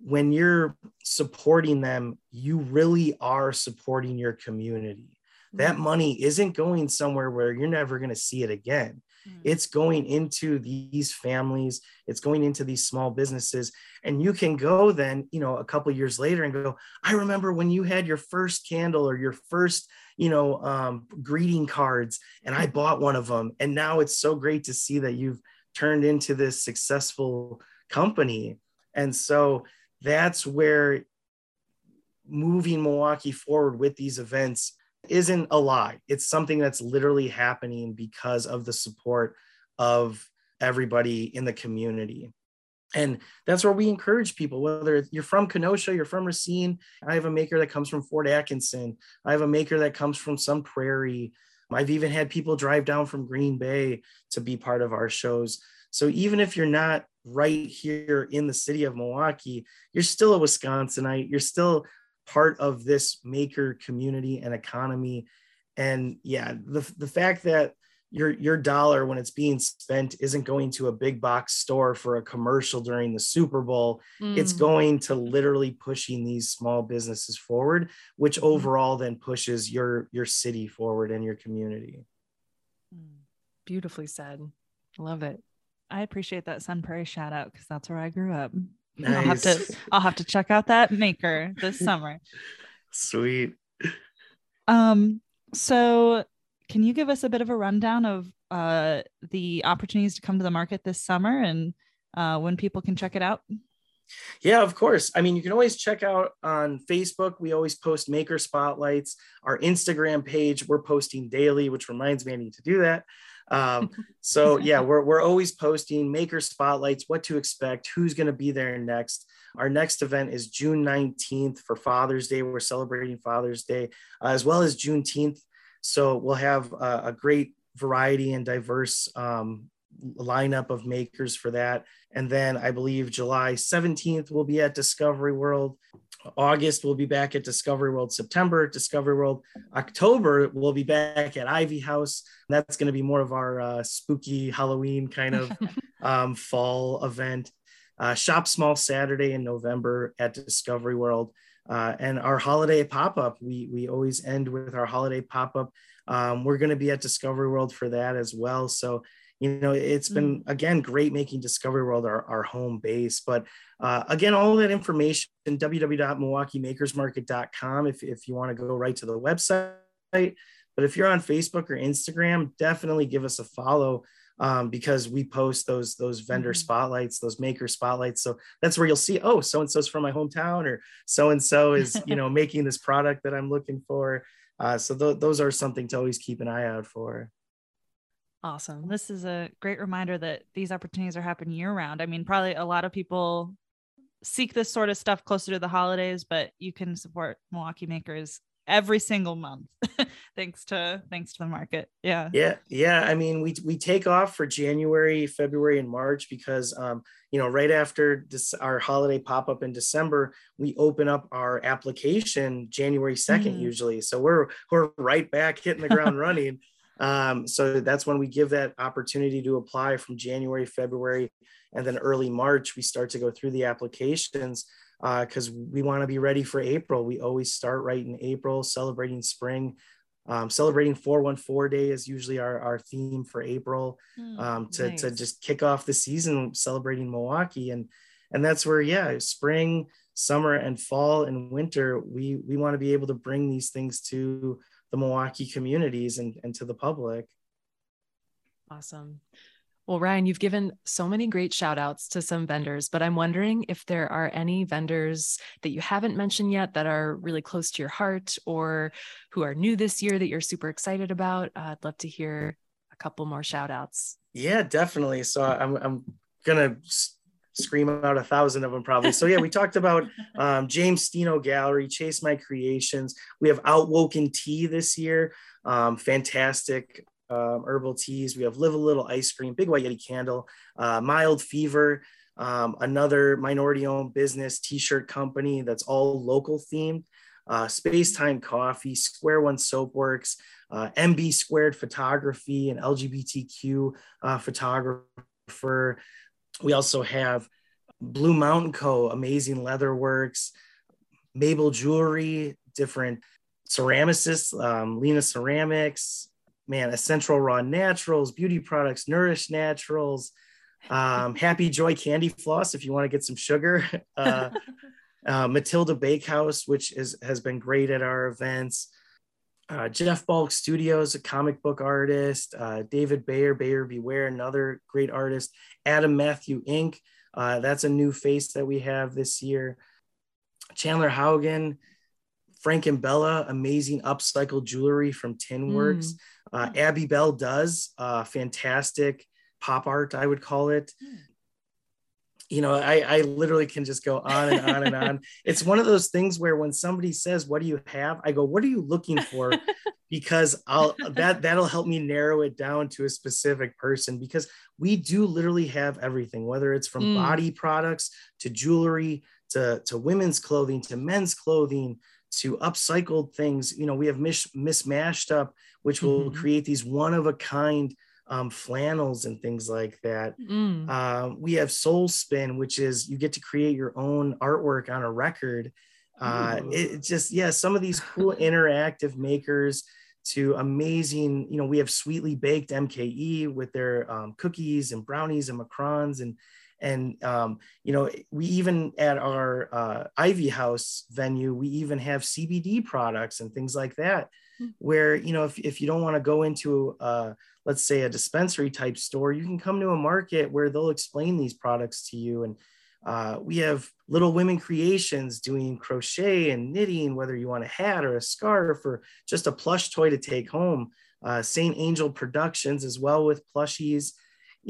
when you're supporting them, you really are supporting your community that mm-hmm. money isn't going somewhere where you're never going to see it again mm. it's going into these families it's going into these small businesses and you can go then you know a couple years later and go i remember when you had your first candle or your first you know um, greeting cards and i bought one of them and now it's so great to see that you've turned into this successful company and so that's where moving milwaukee forward with these events isn't a lie. It's something that's literally happening because of the support of everybody in the community. And that's where we encourage people, whether you're from Kenosha, you're from Racine. I have a maker that comes from Fort Atkinson. I have a maker that comes from Sun Prairie. I've even had people drive down from Green Bay to be part of our shows. So even if you're not right here in the city of Milwaukee, you're still a Wisconsinite. You're still part of this maker community and economy. And yeah, the, the fact that your your dollar when it's being spent isn't going to a big box store for a commercial during the Super Bowl. Mm. It's going to literally pushing these small businesses forward, which mm. overall then pushes your your city forward and your community. Mm. Beautifully said. Love it. I appreciate that Sun Prairie shout out because that's where I grew up. Nice. <laughs> I'll have to I'll have to check out that maker this <laughs> summer. Sweet. Um so can you give us a bit of a rundown of uh the opportunities to come to the market this summer and uh when people can check it out? Yeah, of course. I mean, you can always check out on Facebook. We always post maker spotlights. Our Instagram page, we're posting daily, which reminds me I need to do that. Um, <laughs> so yeah, we're, we're always posting maker spotlights, what to expect, who's going to be there next. Our next event is June 19th for Father's Day. We're celebrating Father's Day uh, as well as Juneteenth. So we'll have a, a great variety and diverse um, lineup of makers for that. And then I believe July 17th will be at Discovery World. August we'll be back at Discovery World. September Discovery World. October we'll be back at Ivy House. That's going to be more of our uh, spooky Halloween kind of <laughs> um, fall event. Uh, Shop Small Saturday in November at Discovery World. Uh, and our holiday pop up, we, we always end with our holiday pop up. Um, we're going to be at Discovery World for that as well. So you know it's been mm. again great making discovery world our, our home base but uh, again all that information www.milwaukeemakersmarket.com if, if you want to go right to the website but if you're on facebook or instagram definitely give us a follow um, because we post those those vendor mm-hmm. spotlights those maker spotlights so that's where you'll see oh so and so's from my hometown or so and so is you know <laughs> making this product that i'm looking for uh, so th- those are something to always keep an eye out for Awesome. This is a great reminder that these opportunities are happening year round. I mean, probably a lot of people seek this sort of stuff closer to the holidays, but you can support Milwaukee makers every single month <laughs> thanks to thanks to the market. Yeah. Yeah yeah i mean we we take off for january february and march because um you know right after this our holiday pop-up in december we open up our application january 2nd mm. usually. So we're we're right back hitting the ground <laughs> running. Um, so that's when we give that opportunity to apply from January, February, and then early March, we start to go through the applications because uh, we want to be ready for April. We always start right in April, celebrating spring. Um, celebrating 414 day is usually our, our theme for April mm, um, to, nice. to just kick off the season celebrating Milwaukee. And, and that's where, yeah, spring, summer and fall and winter, we, we want to be able to bring these things to the Milwaukee communities and, and to the public. Awesome. Well, Ryan, you've given so many great shout outs to some vendors, but I'm wondering if there are any vendors that you haven't mentioned yet that are really close to your heart or who are new this year that you're super excited about. Uh, I'd love to hear a couple more shout outs. Yeah, definitely. So I'm, I'm going to scream out a thousand of them probably. So yeah, we talked about <laughs> um, James Steno Gallery, Chase My Creations. We have Outwoken Tea this year. Um, fantastic um, herbal teas. We have Live a Little Ice Cream, Big White Yeti Candle, uh, Mild Fever, um, another minority owned business t-shirt company that's all local themed. Uh, Space Time Coffee, Square One Soapworks, uh, MB Squared Photography, an LGBTQ uh, photographer. We also have Blue Mountain Co., amazing leather works, Mabel Jewelry, different ceramicists, um, Lena Ceramics, man, Essential Raw Naturals, beauty products, Nourish Naturals, um, <laughs> Happy Joy Candy Floss if you want to get some sugar. <laughs> Uh, uh, Matilda Bakehouse, which is has been great at our events. Uh, Jeff Balk Studios, a comic book artist. Uh, David Bayer, Bayer Beware, another great artist. Adam Matthew Inc. Uh, that's a new face that we have this year. Chandler Haugen, Frank and Bella, amazing upcycled jewelry from Tinworks. Mm. Uh, Abby Bell does uh, fantastic pop art, I would call it. Mm you know, I, I literally can just go on and on and on. <laughs> It's one of those things where when somebody says, "What do you have?" I go, "What are you looking for?" <laughs> because I'll that that'll help me narrow it down to a specific person because we do literally have everything, whether it's from mm. body products to jewelry to to women's clothing to men's clothing to upcycled things. You know, we have mis- mismatched up, which will mm-hmm. create these one of a kind um, flannels and things like that. Mm. Uh, we have Soul Spin, which is you get to create your own artwork on a record. Uh, it, it just, yeah, some of these cool <laughs> interactive makers to amazing, you know, we have Sweetly Baked MKE with their um, cookies and brownies and macarons and and um, you know we even at our uh, ivy house venue we even have cbd products and things like that mm. where you know if, if you don't want to go into uh, let's say a dispensary type store, you can come to a market where they'll explain these products to you. And uh, we have little women creations doing crochet and knitting, whether you want a hat or a scarf or just a plush toy to take home. Uh, Saint Angel Productions as well with plushies.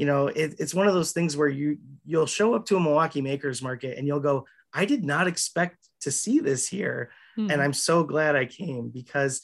You know, it, it's one of those things where you you'll show up to a Milwaukee Makers Market and you'll go, I did not expect to see this here, mm-hmm. and I'm so glad I came because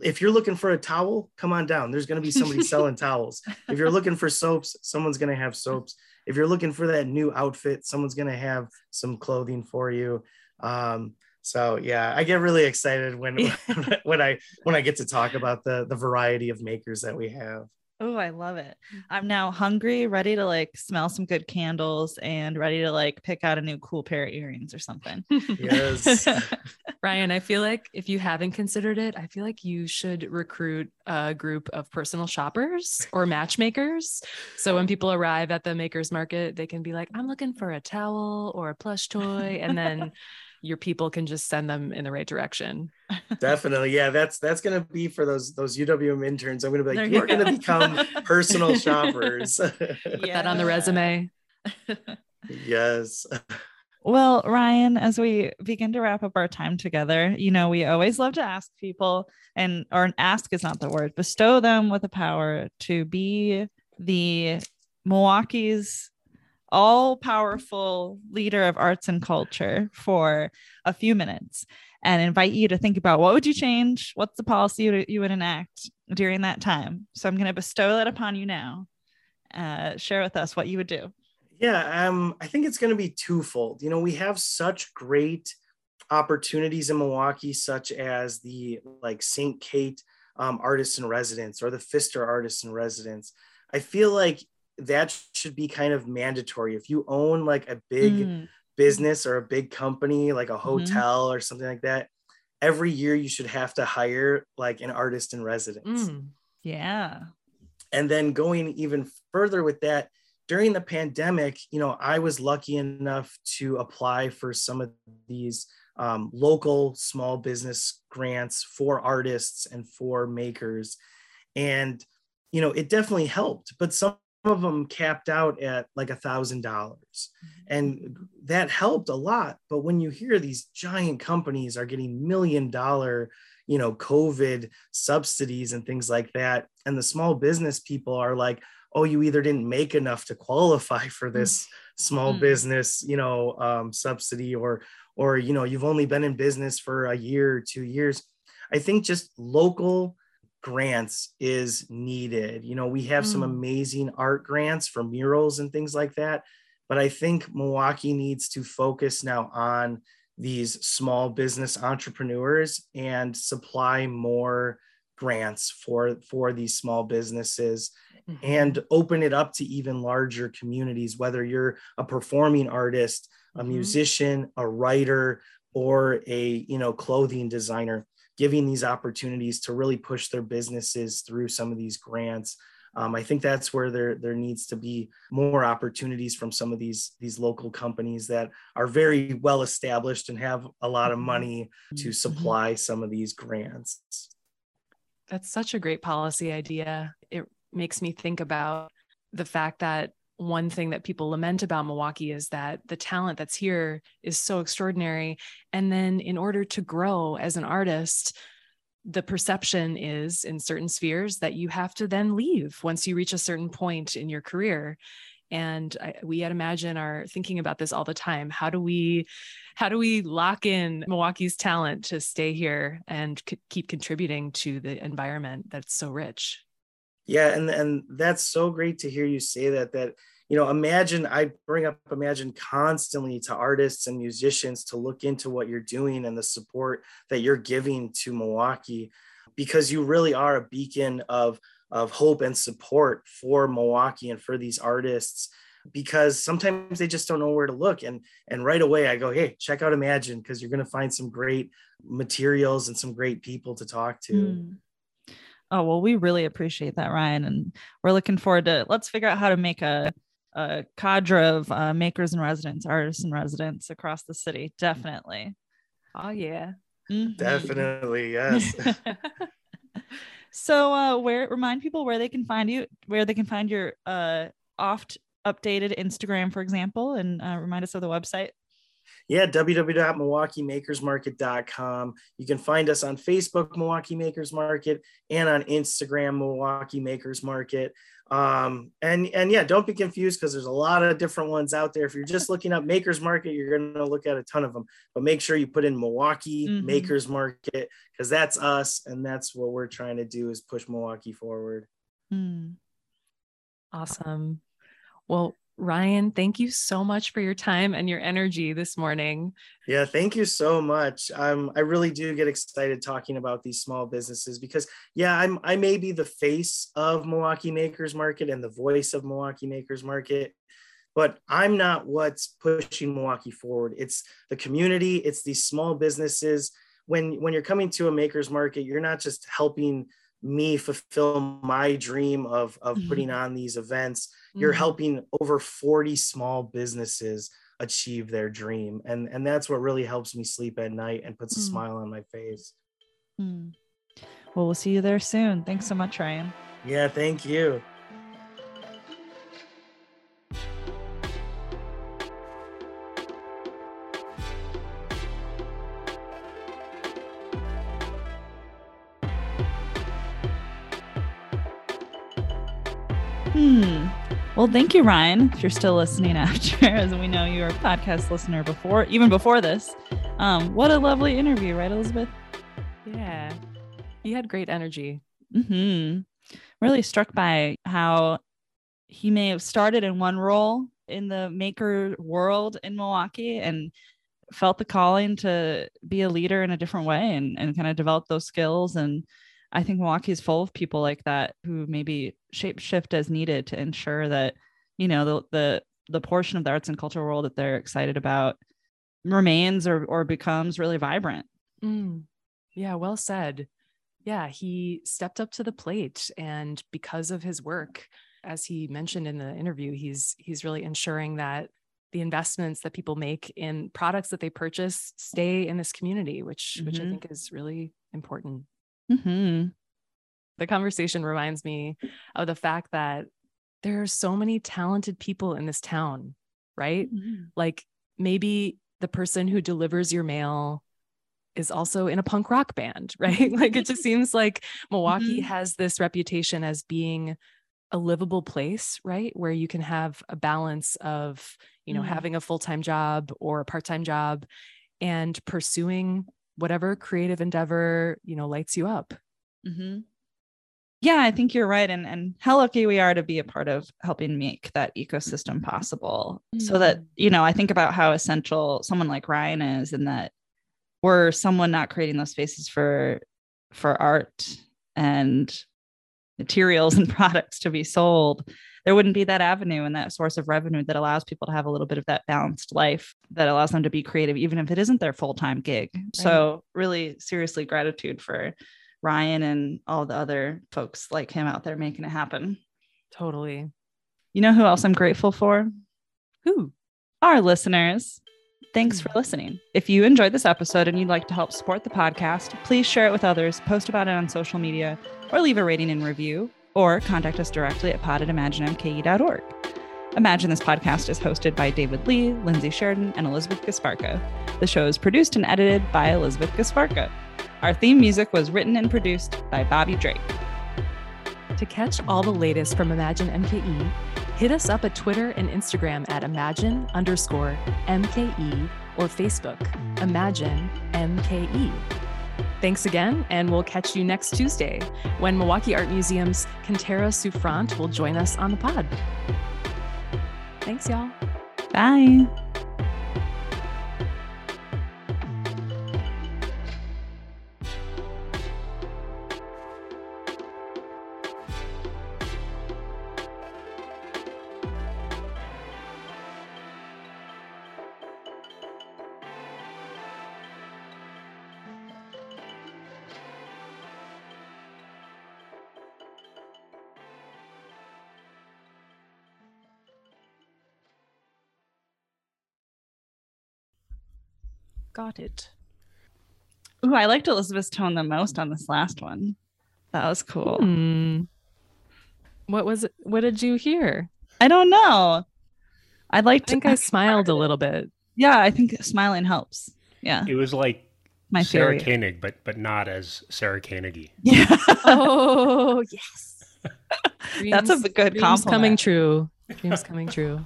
if you're looking for a towel, come on down. There's going to be somebody <laughs> selling towels. If you're looking for soaps, someone's going to have soaps. If you're looking for that new outfit, someone's going to have some clothing for you. Um, so yeah, I get really excited when <laughs> when I when I get to talk about the the variety of makers that we have. Oh, I love it. I'm mm-hmm. now hungry, ready to like smell some good candles and ready to like pick out a new cool pair of earrings or something. <laughs> Yes. <laughs> Ryan, I feel like if you haven't considered it, I feel like you should recruit a group of personal shoppers or matchmakers. So when people arrive at the makers market, they can be like, I'm looking for a towel or a plush toy. And then <laughs> your people can just send them in the right direction. Definitely. Yeah, that's that's gonna be for those those UWM interns. I'm gonna be like, you're gonna become <laughs> personal shoppers. Put that on the resume. yes. Well, Ryan, as we begin to wrap up our time together, you know, we always love to ask people, and or ask is not the word, bestow them with the power to be the Milwaukee's all powerful leader of arts and culture for a few minutes and invite you to think about what would you change? What's the policy you, would enact during that time? So i'm going to bestow that upon you now. Uh, share with us what you would do. Yeah um, i think it's going to be twofold. You know we have such great opportunities in milwaukee such as the like st kate um, artists in residence or the pfister artists in residence. I feel like that should be kind of mandatory. If you own like a big mm. business or a big company, like a mm-hmm. hotel mm-hmm. or something like that, every year you should have to hire like an artist in residence. Mm. Yeah. And then going even further with that, during the pandemic, you know, I was lucky enough to apply for some of these um, local small business grants for artists and for makers. And, you know, it definitely helped, but some of them capped out at like a thousand dollars and that helped a lot but when you hear these giant companies are getting million dollar you know covid subsidies and things like that and the small business people are like oh you either didn't make enough to qualify for this small mm. business, you know, um, subsidy or or you know you've only been in business for a year or two years. I think just local grants is needed. You know, we have mm. some amazing art grants for murals and things like that, but I think Milwaukee needs to focus now on these small business entrepreneurs and supply more grants for for these small businesses mm-hmm. and open it up to even larger communities whether you're a performing artist a mm-hmm. musician a writer or a you know clothing designer giving these opportunities to really push their businesses through some of these grants um, I think that's where there there needs to be more opportunities from some of these these local companies that are very well established and have a lot of mm-hmm. money to mm-hmm. supply some of these grants. That's such a great policy idea. It makes me think about the fact that one thing that people lament about Milwaukee is that the talent that's here is so extraordinary. And then, in order to grow as an artist, the perception is in certain spheres that you have to then leave once you reach a certain point in your career. And I, we at imagine are thinking about this all the time. How do we how do we lock in milwaukee's talent to stay here and c- keep contributing to the environment that's so rich yeah and and that's so great to hear you say that that you know imagine i bring up imagine constantly to artists and musicians to look into what you're doing and the support that you're giving to milwaukee because you really are a beacon of of hope and support for milwaukee and for these artists because sometimes they just don't know where to look and and right away i go hey check out imagine because you're going to find some great materials and some great people to talk to mm. Oh, well, we really appreciate that, Ryan. And we're looking forward to let's figure out how to make a a cadre of uh, makers and residents, artists and residents across the city. Definitely. Oh yeah. Mm-hmm. Definitely, <laughs> yes. so uh where remind people where they can find you, where they can find your uh oft updated Instagram, for example, and uh, remind us of the website. Yeah, www.milwaukeemakersmarket.com. You can find us on Facebook, Milwaukee Makers Market, and on Instagram, Milwaukee Makers Market. Um, and and yeah, don't be confused because there's a lot of different ones out there. If you're just looking up Makers Market, you're going to look at a ton of them. But make sure you put in Milwaukee mm-hmm. Makers Market because that's us, and that's what we're trying to do is push Milwaukee forward. Mm. Awesome. Well, Ryan, thank you so much for your time and your energy this morning. Yeah, thank you so much. Um, I really do get excited talking about these small businesses because, yeah, I'm I may be the face of Milwaukee Makers Market and the voice of Milwaukee Makers Market, but I'm not what's pushing Milwaukee forward. It's the community. It's these small businesses. When when you're coming to a Makers Market, you're not just helping me fulfill my dream of of mm-hmm. putting on these events you're mm-hmm. helping over 40 small businesses achieve their dream and and that's what really helps me sleep at night and puts mm. a smile on my face mm. well we'll see you there soon thanks so much ryan yeah thank you Well, thank you, Ryan, if you're still listening <laughs> after, as we know you're a podcast listener before, even before this. Um, what a lovely interview, right, Elizabeth? Yeah. He had great energy. hmm Really struck by how he may have started in one role in the maker world in Milwaukee and felt the calling to be a leader in a different way and, and kind of develop those skills and I think Milwaukee is full of people like that who maybe shape shift as needed to ensure that, you know, the the the portion of the arts and culture world that they're excited about remains or or becomes really vibrant. Mm. Yeah, well said. Yeah, he stepped up to the plate and because of his work, as he mentioned in the interview, he's he's really ensuring that the investments that people make in products that they purchase stay in this community, which mm-hmm. which I mm-hmm. think is really important. Mm-hmm. The conversation reminds me of the fact that there are so many talented people in this town, right? Mm-hmm. Like maybe the person who delivers your mail is also in a punk rock band, <laughs> right? like it just <laughs> seems like Milwaukee mm-hmm. has this reputation as being a livable place, right? Where you can have a balance of, you know, Mm. having a full-time job or a part-time job and pursuing whatever creative endeavor, you know, lights you up. Mm-hmm. Yeah, I think you're right. And and how lucky we are to be a part of helping make that ecosystem possible. So that, Mm. you know, I think about how essential someone like Ryan is and that were someone not creating those spaces for for art and materials and <laughs> products to be sold, there wouldn't be that avenue and that source of revenue that allows people to have a little bit of that balanced life that allows them to be creative, even if it isn't their full time gig. So, really, seriously, gratitude for Ryan and all the other folks like him out there making it happen. Totally. You know who else I'm grateful for? Who? Our listeners. Thanks hmm. for listening. If you enjoyed this episode and you'd like to help support the podcast, please share it with others, post about it on social media, or leave a rating and review, or contact us directly at pod at imaginemke.org. Imagine this podcast is hosted by David Lee, Lindsay Sheridan, and Elizabeth Gasparco. The show is produced and edited by Elizabeth Gasparco. Our theme music was written and produced by Bobby Drake. To catch all the latest from Imagine MKE, hit us up at Twitter and Instagram at Imagine underscore MKE or Facebook Imagine MKE. Thanks again, and we'll catch you next Tuesday when Milwaukee Art Museum's Kantara Souffrant will join us on the pod. Thanks, y'all. Bye. Got it. Ooh, I liked Elizabeth's tone the most on this last one. That was cool. Hmm. What was it? What did you hear? I don't know. I'd like I to think I smiled a little bit. Yeah, I think smiling helps. Yeah, It was like my Sarah favorite. Koenig, but but not as Sarah Koenig. <laughs> Yeah, Oh, yes. <laughs> that's a Dreams- good dreams coming true. Dreams coming true.